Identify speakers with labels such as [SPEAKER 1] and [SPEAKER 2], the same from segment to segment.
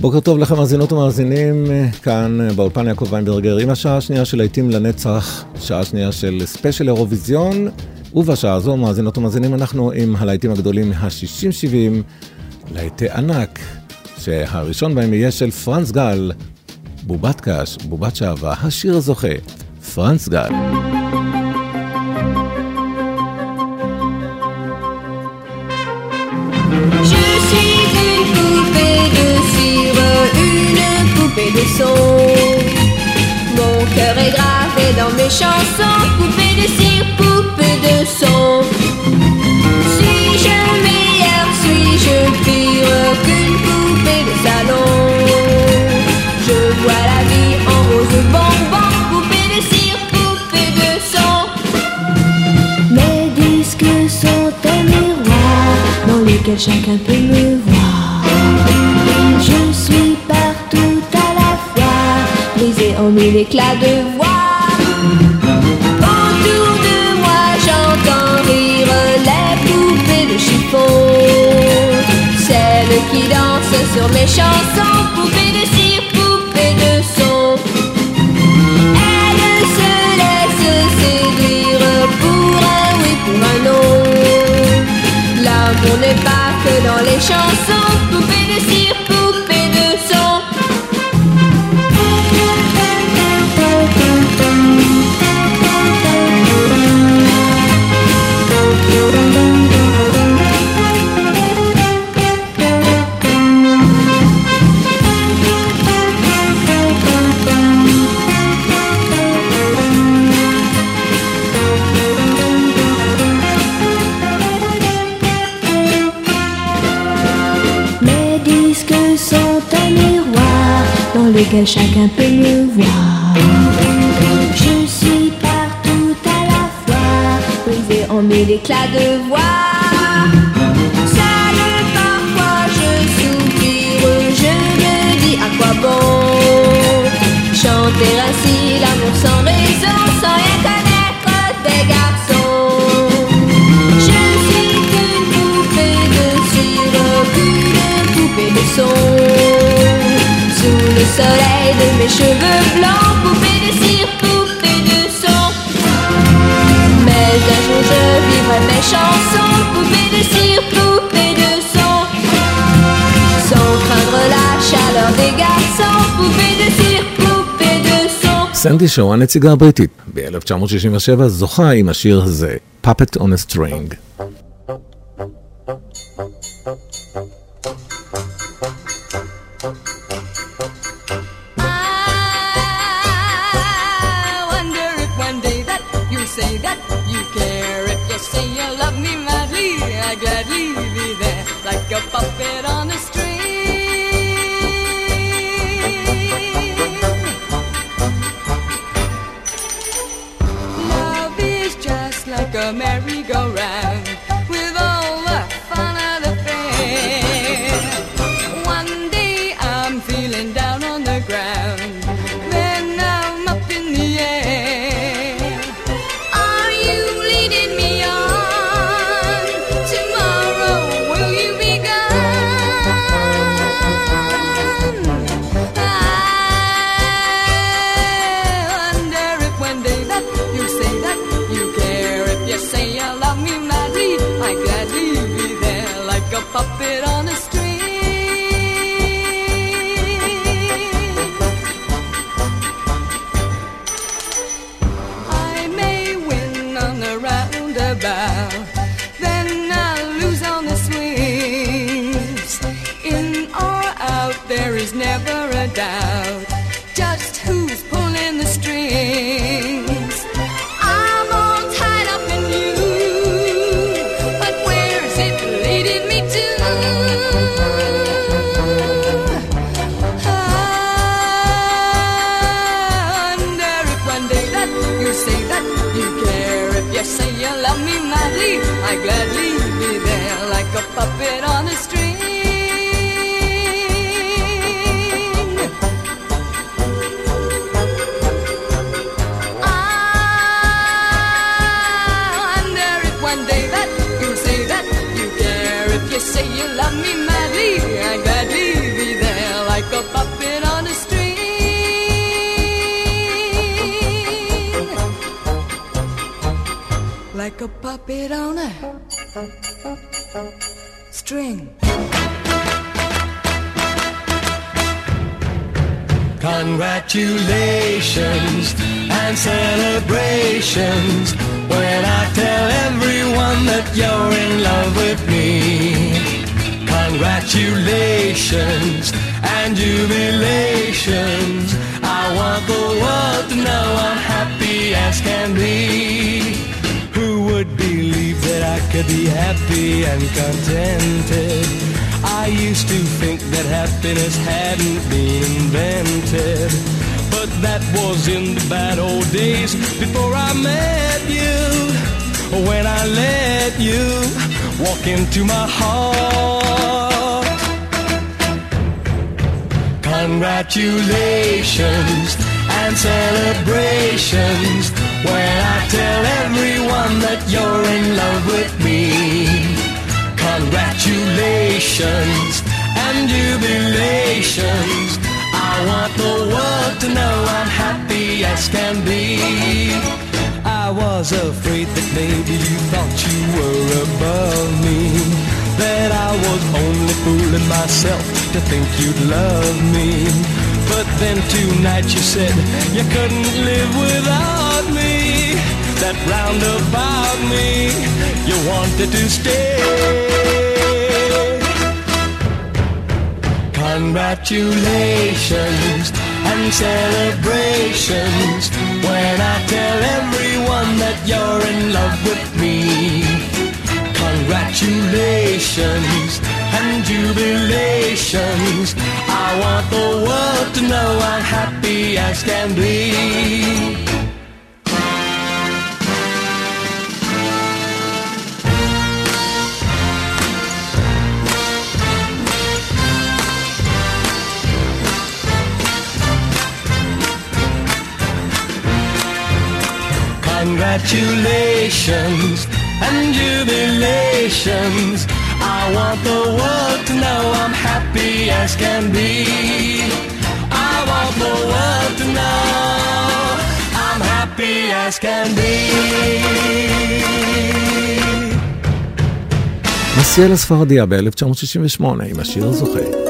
[SPEAKER 1] בוקר טוב לכם מאזינות ומאזינים, כאן באולפן יעקב ויינברגר עם השעה השנייה של להיטים לנצח, שעה שנייה של ספיישל אירוויזיון, ובשעה הזו, מאזינות ומאזינים, אנחנו עם הלהיטים הגדולים מה-60-70, להיטי ענק, שהראשון בהם יהיה של פרנס גל, בובת קש, בובת שעווה, השיר הזוכה, פרנס גל.
[SPEAKER 2] De son. Mon cœur est gravé dans mes chansons, poupée de cire, poupée de son. Suis-je meilleur, suis-je pire qu'une poupée de salon Je vois la vie en rose bonbon, poupée de cire, poupée de son. Mes disques sont un miroir dans lequel chacun peut me mille éclats de voix. Autour de moi, j'entends rire les poupées de chiffon. Celles qui dansent sur mes chansons, poupées de cire, poupées de son. Elles se laissent séduire pour un oui, pour un non. L'amour n'est pas que dans les chansons, lequel chacun peut me voir. Je suis partout à la fois, brisé en mille éclats de voix. Seul parfois je soupire, je me dis à quoi bon chanter ainsi l'amour sans raison, sans rien le soleil de mes cheveux blancs, poupée de cire, poupée de son. Mais un jour je vivrai mes chansons, poupée de cire, poupée de son. Sans craindre la chaleur des garçons, poupée de cire, poupée de son.
[SPEAKER 1] סנדי שואו, הנציגה הבריטית, ב-1967 זוכה עם השיר הזה, Puppet on a String. there's never a doubt. A on a string.
[SPEAKER 3] Congratulations and celebrations when I tell everyone that you're in love with me. Congratulations and jubilations. I want the world to know I'm happy as can be. Could be happy and contented? I used to think that happiness hadn't been invented. But that was in the bad old days before I met you. When I let you walk into my heart. Congratulations and celebrations when I tell everyone that you're in love with me. Congratulations and jubilations. I want the world to know I'm happy as can be. I was afraid that maybe you thought you were above me. That I was only fooling myself to think you'd love me. But then tonight you said you couldn't live without. That round about me, you wanted to stay. Congratulations and celebrations when I tell everyone that you're in love with me. Congratulations and jubilations. I want the world to know I'm happy as can be. Congratulations and jubilations. I want the world to know I'm happy as can be. I want the world to know I'm happy as can be.
[SPEAKER 4] מסיאל הספרדיה ב-1968 עם השיר הזוכה.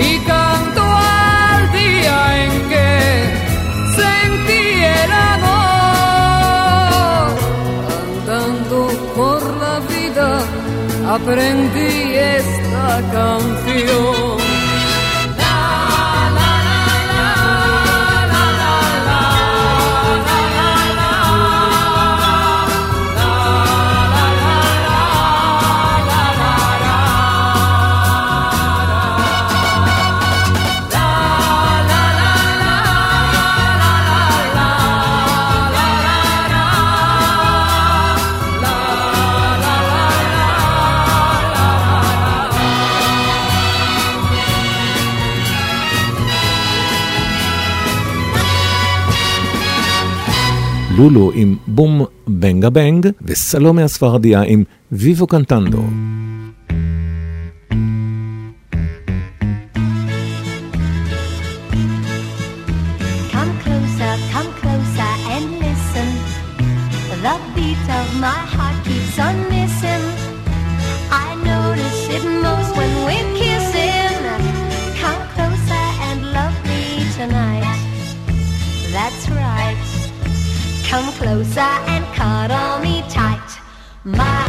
[SPEAKER 5] Y canto al día en que sentí el amor. Andando por la vida aprendí esta canción.
[SPEAKER 6] לולו עם בום בנגה בנג, וסלומי הספרדיה עם ויבו קנטנדו.
[SPEAKER 7] My heart. Come closer and cuddle me tight. My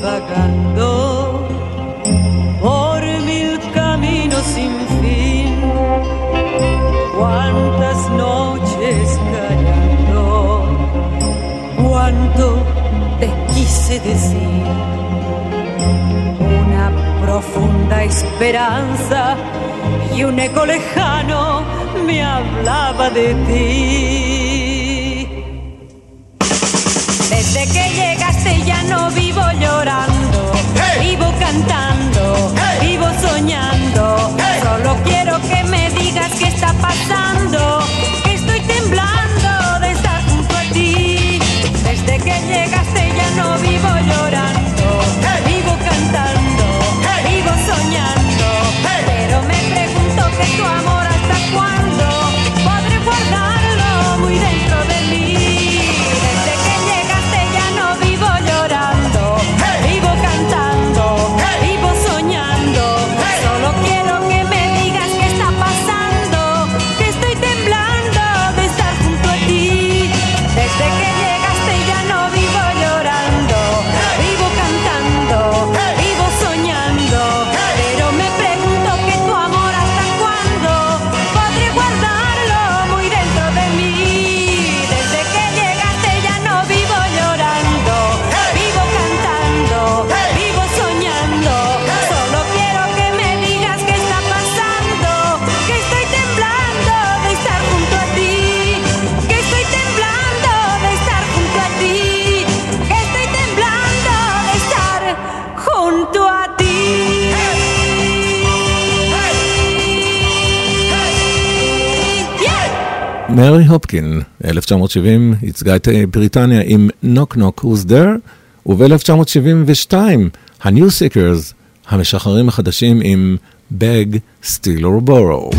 [SPEAKER 8] vagando por mil caminos sin fin. Cuántas noches callando, cuánto te quise decir. Una profunda esperanza y un eco lejano me hablaba de ti. pasar.
[SPEAKER 6] מרי הופקין, 1970, ייצגה את אה, בריטניה עם "נוק נוק, who's there", וב-1972, ה-New Seekers, המשחררים החדשים עם "Bag, Steal or Borrow".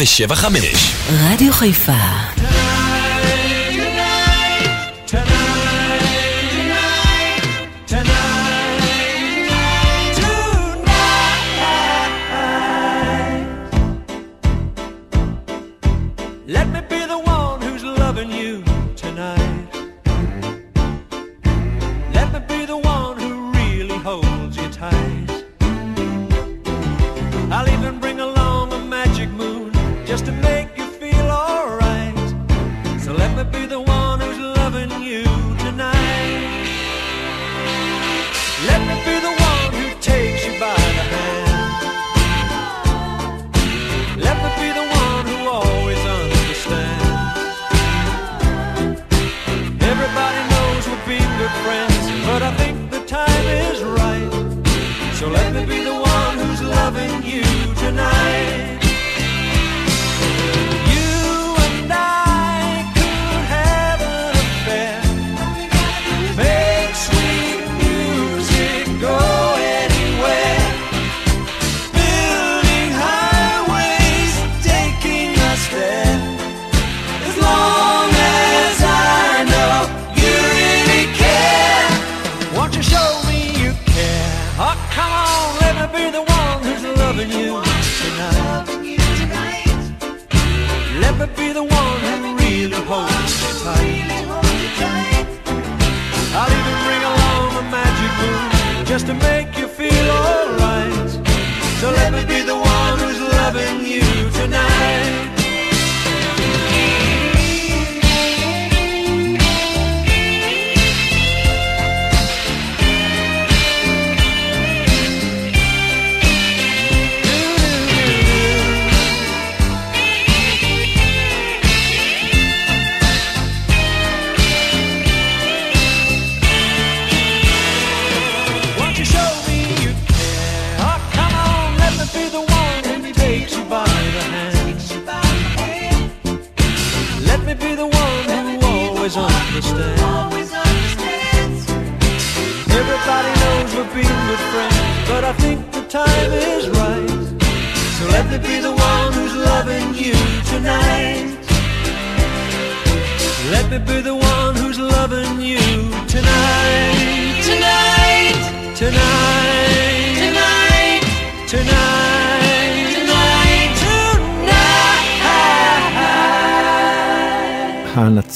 [SPEAKER 9] 107.5
[SPEAKER 3] רדיו חיפה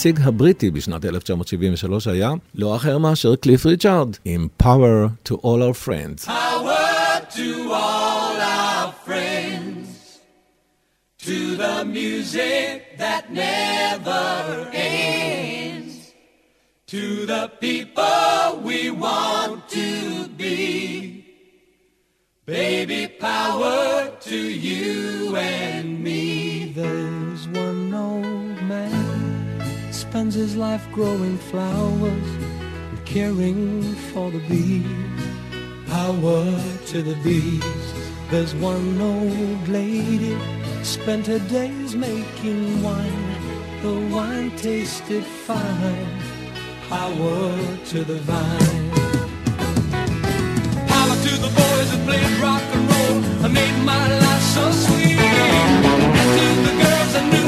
[SPEAKER 1] הנציג הבריטי בשנת 1973 היה לא אחר מאשר קליף ריצ'ארד, עם Power to All Our Friends.
[SPEAKER 3] Power to all our friends, to the music that never ends, to the people we want to be. Baby, power to you and me. There's one old man spends his life growing flowers and caring for the bees. Power to the bees. There's one old lady spent her days making wine. The wine tasted fine. Power to the vine. Power to the boys that played rock and roll and made my life so sweet. And to the girls I knew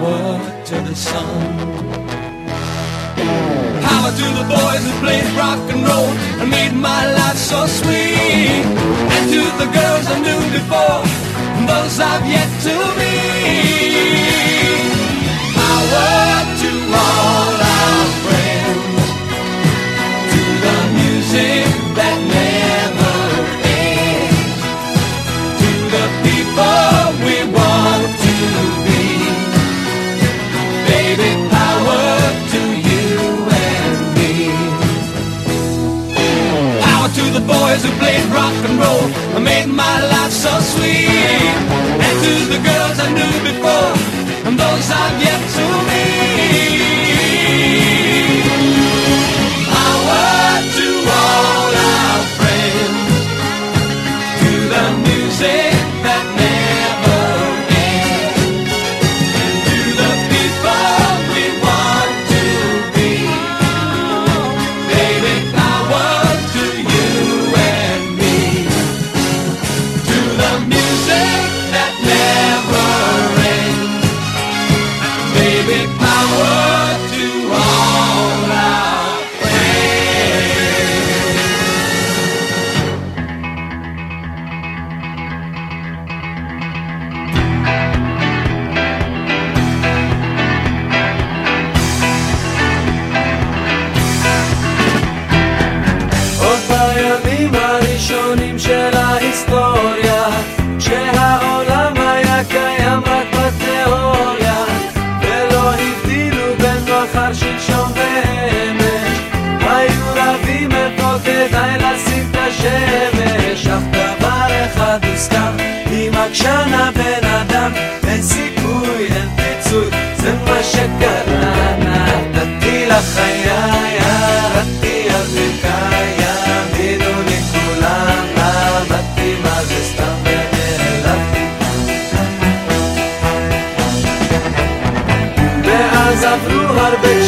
[SPEAKER 3] Power to the sun. Power to the boys who played rock and roll and made my life so sweet. And to the girls I knew before, and those I've yet to meet. Power to all our boys who played rock and roll and made my life so sweet. And to the girls I knew before and those I've yet to meet. מחר שלשום ואמש היו רבים איפה כדאי לשים את השמש. אך דבר אחד הוסכם עם עקשן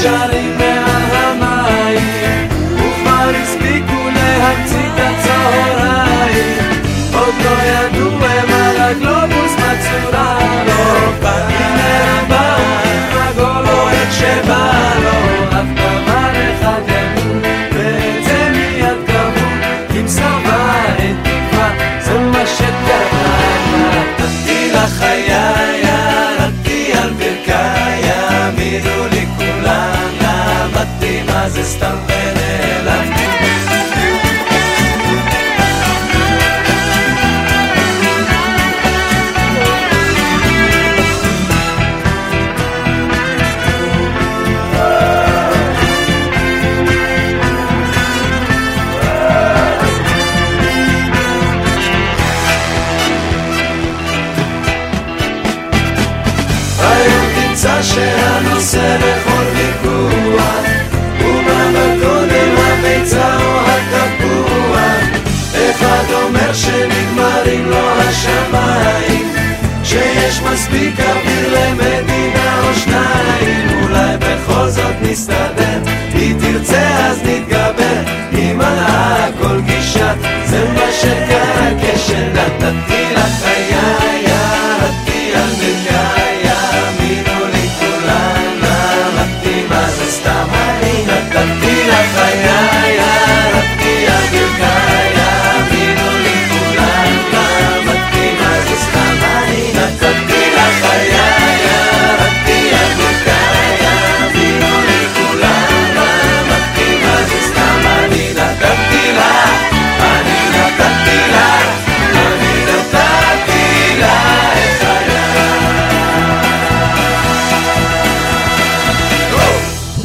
[SPEAKER 3] shining. השמיים שיש מספיק עבודה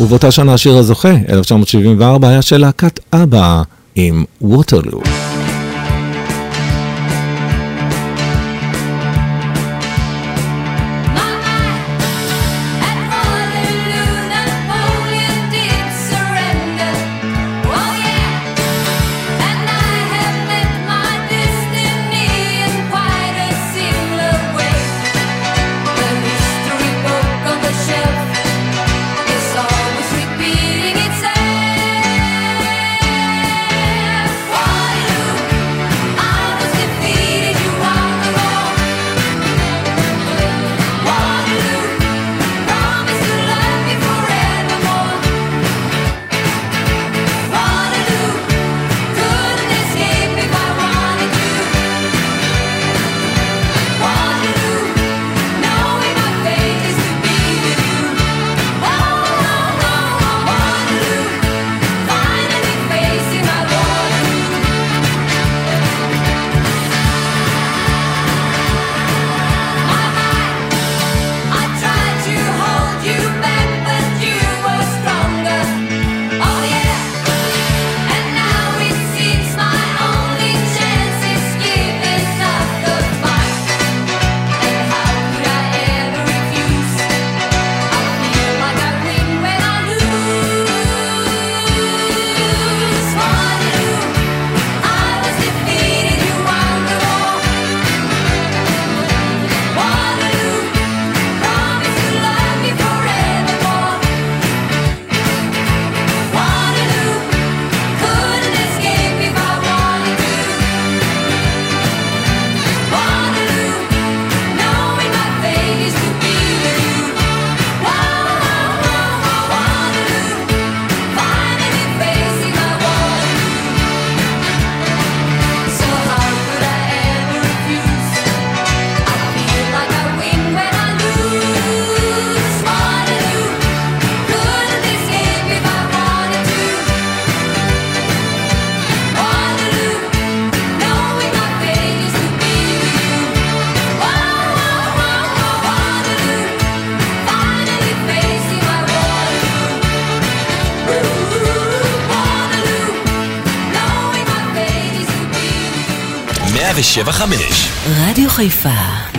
[SPEAKER 6] ובאותה שנה השיר הזוכה, 1974, היה של להקת אבא עם ווטרלו.
[SPEAKER 9] 107.5
[SPEAKER 10] רדיו חיפה.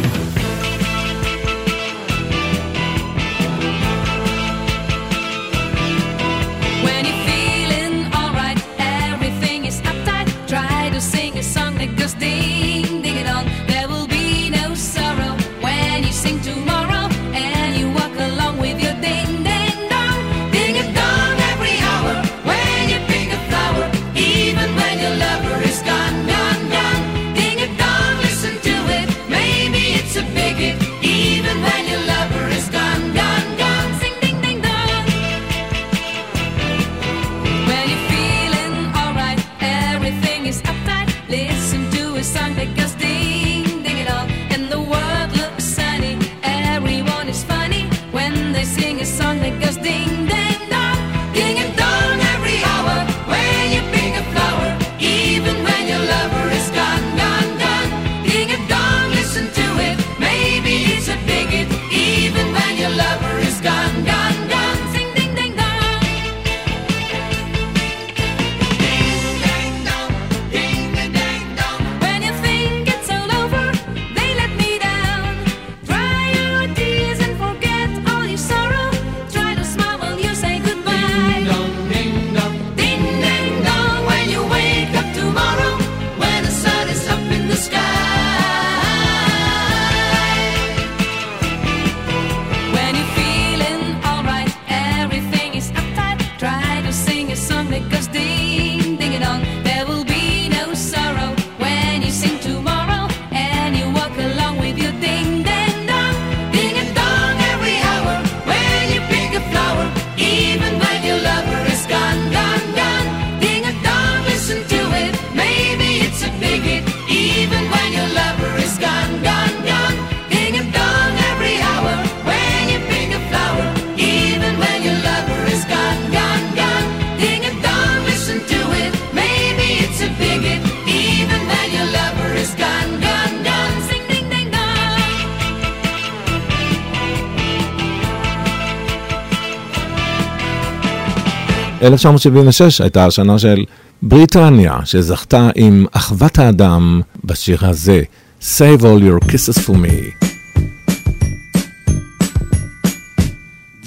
[SPEAKER 1] 1976 הייתה השנה של בריטניה, שזכתה עם אחוות האדם בשיר הזה, Save all your kisses for me.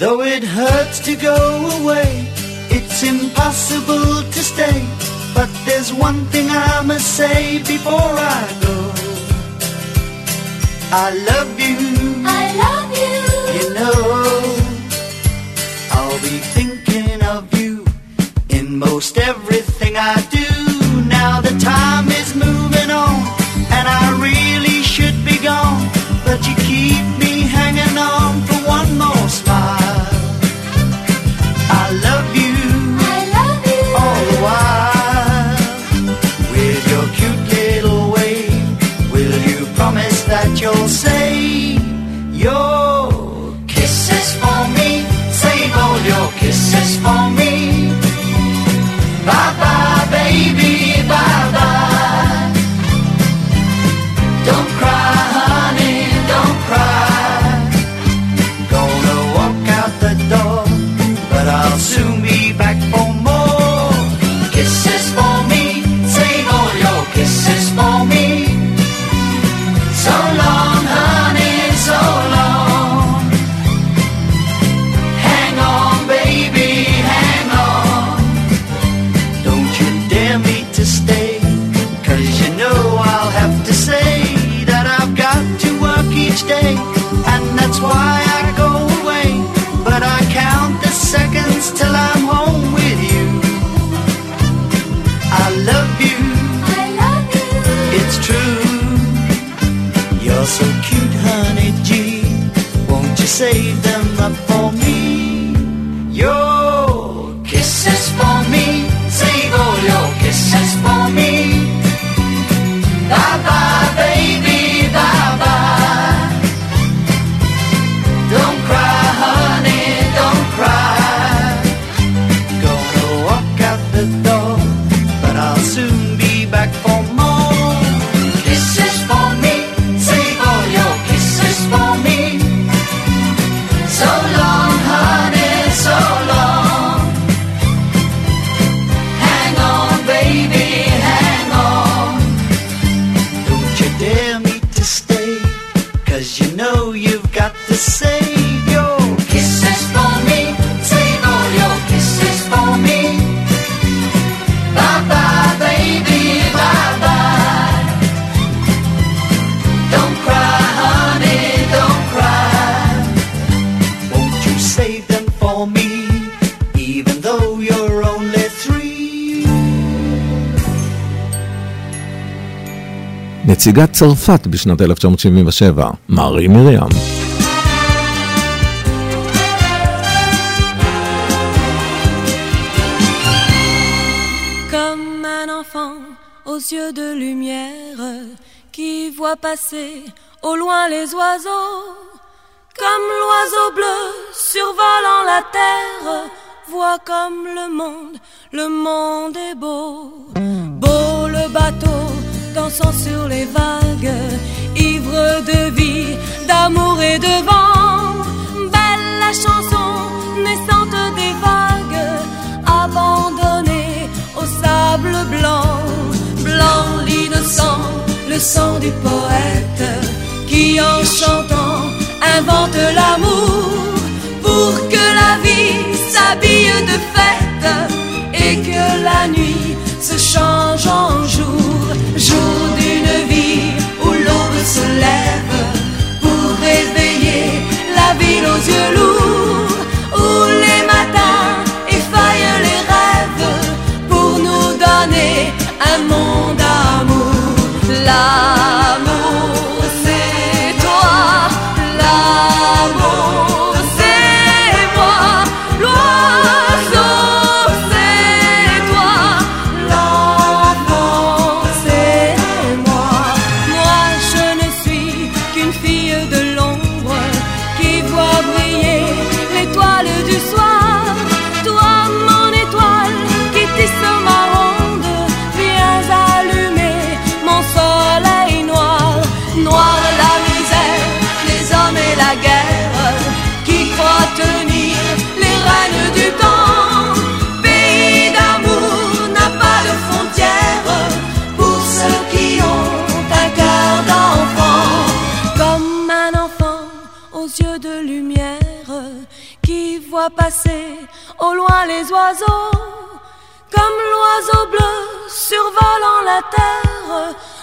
[SPEAKER 11] Though it hurts to go away, it's impossible to stay. But there's one thing I must say before I go. I love you,
[SPEAKER 2] I love you.
[SPEAKER 11] you know. Most everything I do. Now the time is moving on, and I really should be gone. But you keep me hanging on for one more smile. I love you
[SPEAKER 2] I love you.
[SPEAKER 11] all the while. With your cute little wave, will you promise that you'll save your kisses for me? Save all your kisses for me. Babá. You know you've got to save
[SPEAKER 1] נציגת צרפת בשנת 1977, מארי מרים.
[SPEAKER 8] Comme un enfant aux yeux de lumière qui voit passer au loin les oiseaux. Comme l'oiseau bleu survolant la terre, voit comme le monde, le monde est beau. Beau le bateau dansant sur les vagues, ivre de vie, d'amour et de vent. Belle la chanson naissante des vagues, abandonnée au sable blanc. Blanc l'innocent, le sang du poète, qui en chantant invente l'amour pour que la vie s'habille de fête et que la nuit se change en jour,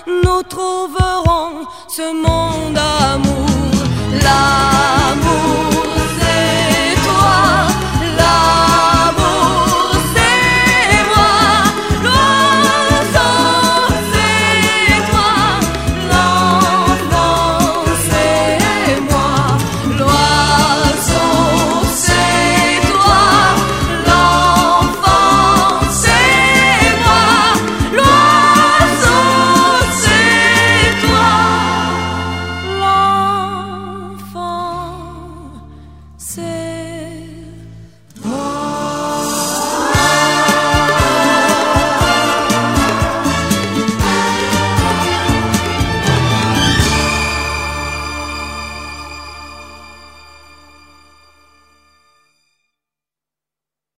[SPEAKER 8] nous
[SPEAKER 6] trouverons ce monde d'amour.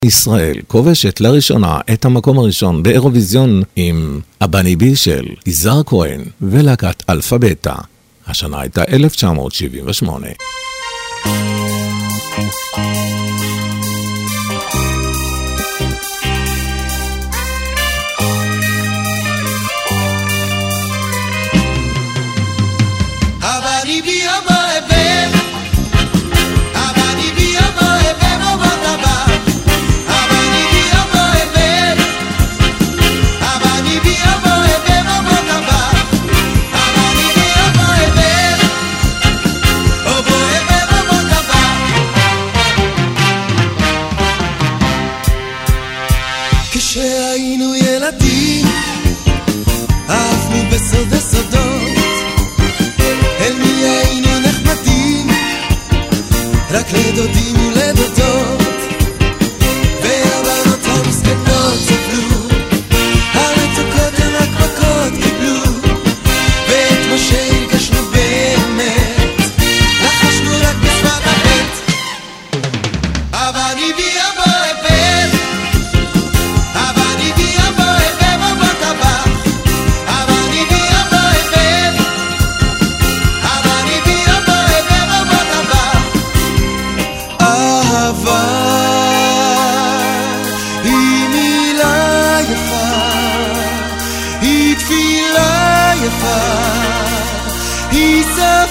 [SPEAKER 12] ישראל כובשת לראשונה את המקום הראשון באירוויזיון עם הבני בי של יזהר כהן ולהקת אלפא בטא. השנה הייתה 1978.
[SPEAKER 7] Philadelphia, he's a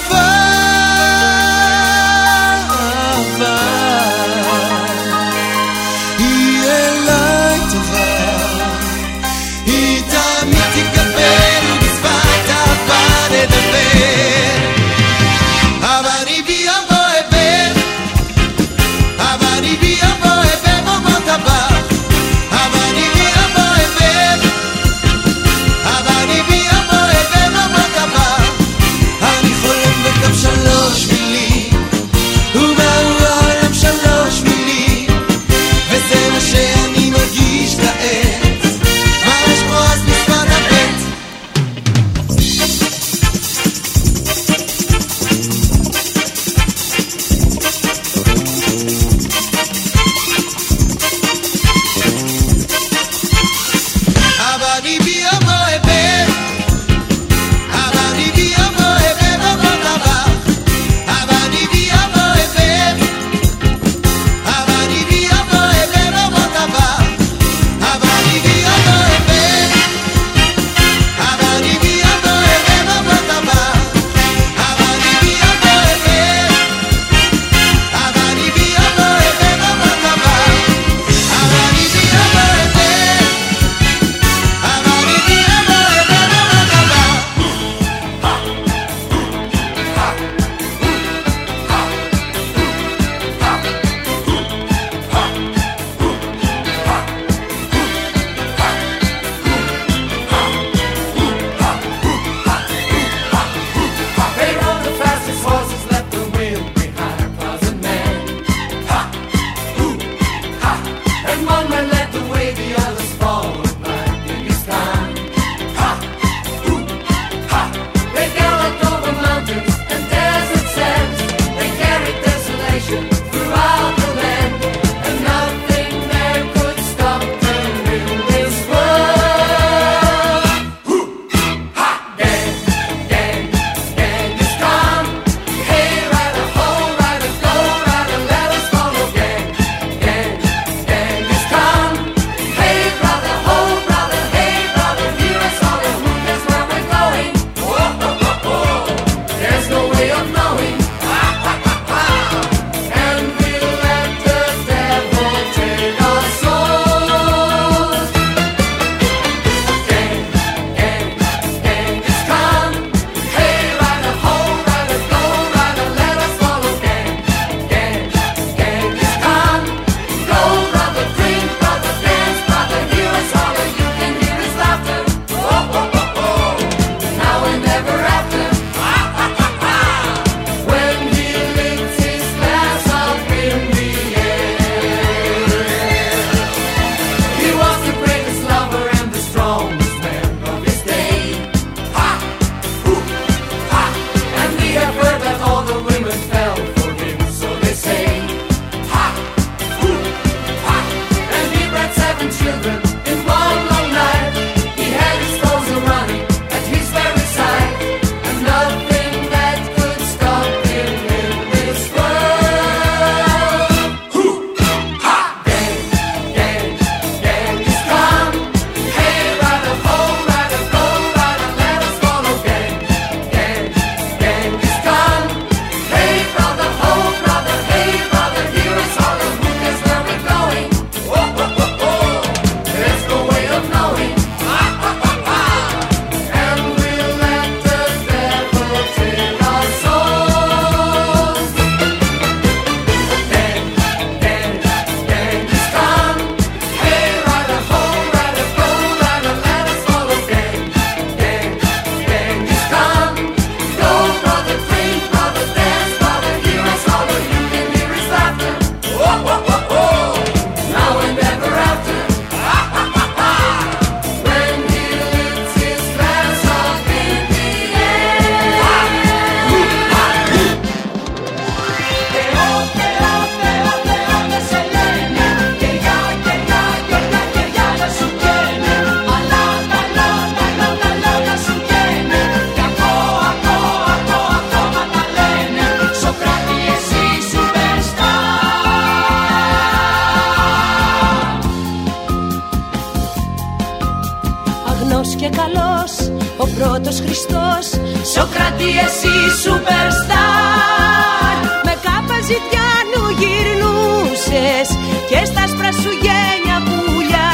[SPEAKER 7] Πιλότος Χριστός Σοκράτη εσύ superstar Με κάπα ζητιάνου γυρνούσες Και στα σπρα σου γένια πουλιά.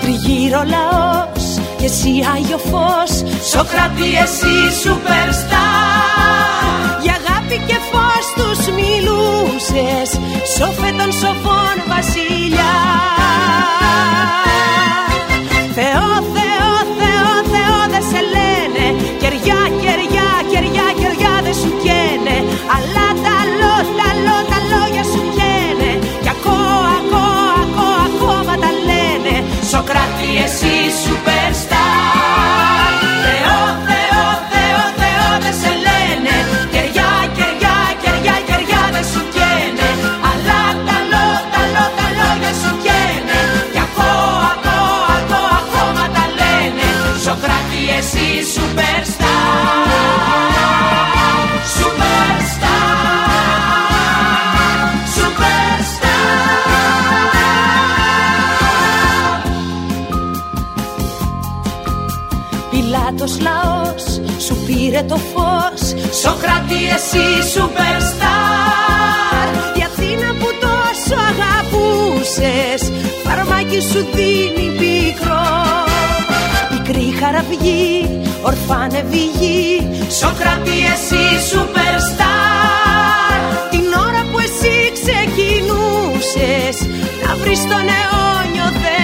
[SPEAKER 7] Τριγύρω λαός και εσύ Άγιο Φως Σοκράτη εσύ superstar Για αγάπη και φως τους μιλούσες Σόφε των σοφών βασιλιά. Θεό exercício. πήρε το φως. Σοκράτη εσύ σουπερσταρ Η Αθήνα που τόσο αγαπούσες Φαρμάκι σου δίνει πικρό Πικρή χαραυγή, ορφάνε γη Σοκράτη εσύ Την ώρα που εσύ ξεκινούσες Να βρεις τον αιώνιο Θεό.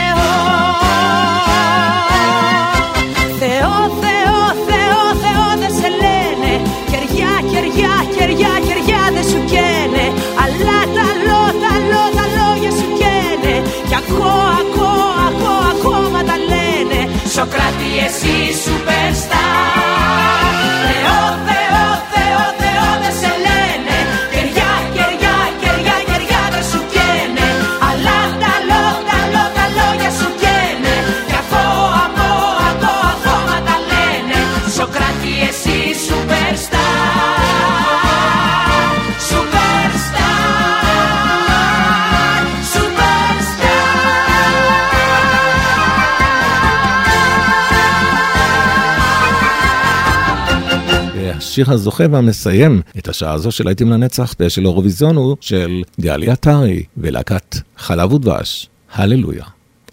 [SPEAKER 1] השיר הזוכה והמסיים את השעה הזו של להיטים לנצח של אירוויזיון הוא של גלי עטרי ולהקת חלב ודבש, הללויה.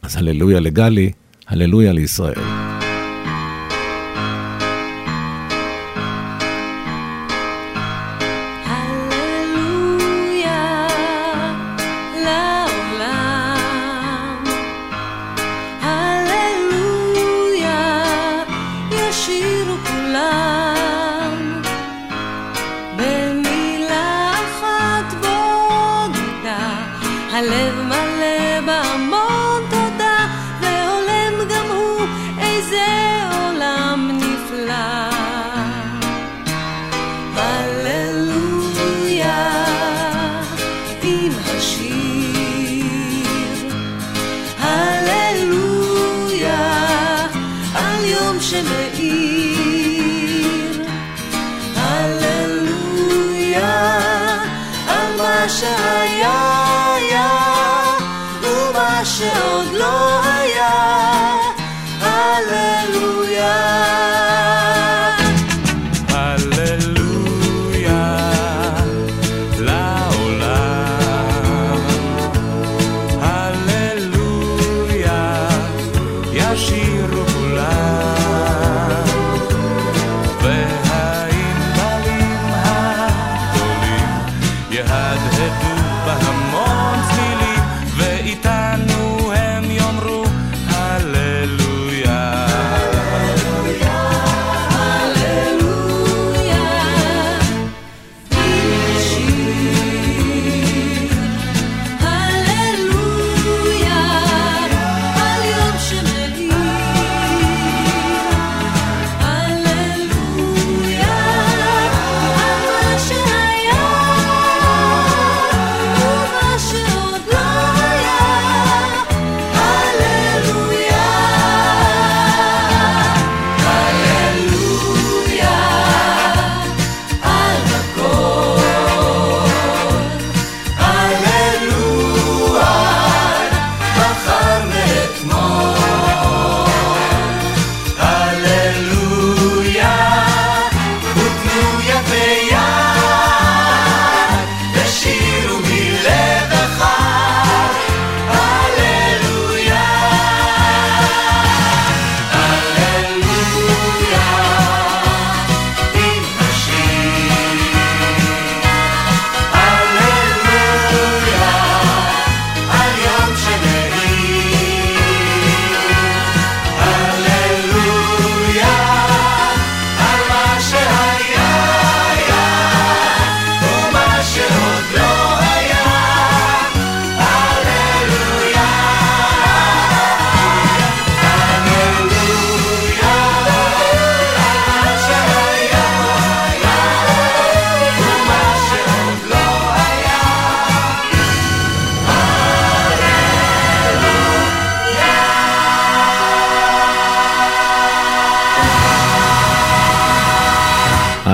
[SPEAKER 1] אז הללויה לגלי, הללויה לישראל.
[SPEAKER 7] chemin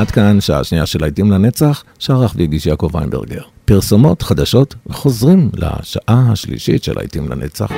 [SPEAKER 6] עד כאן שעה שנייה של להיטים לנצח, שערך והגיש יעקב ויינברגר. פרסומות חדשות וחוזרים לשעה השלישית של להיטים לנצח.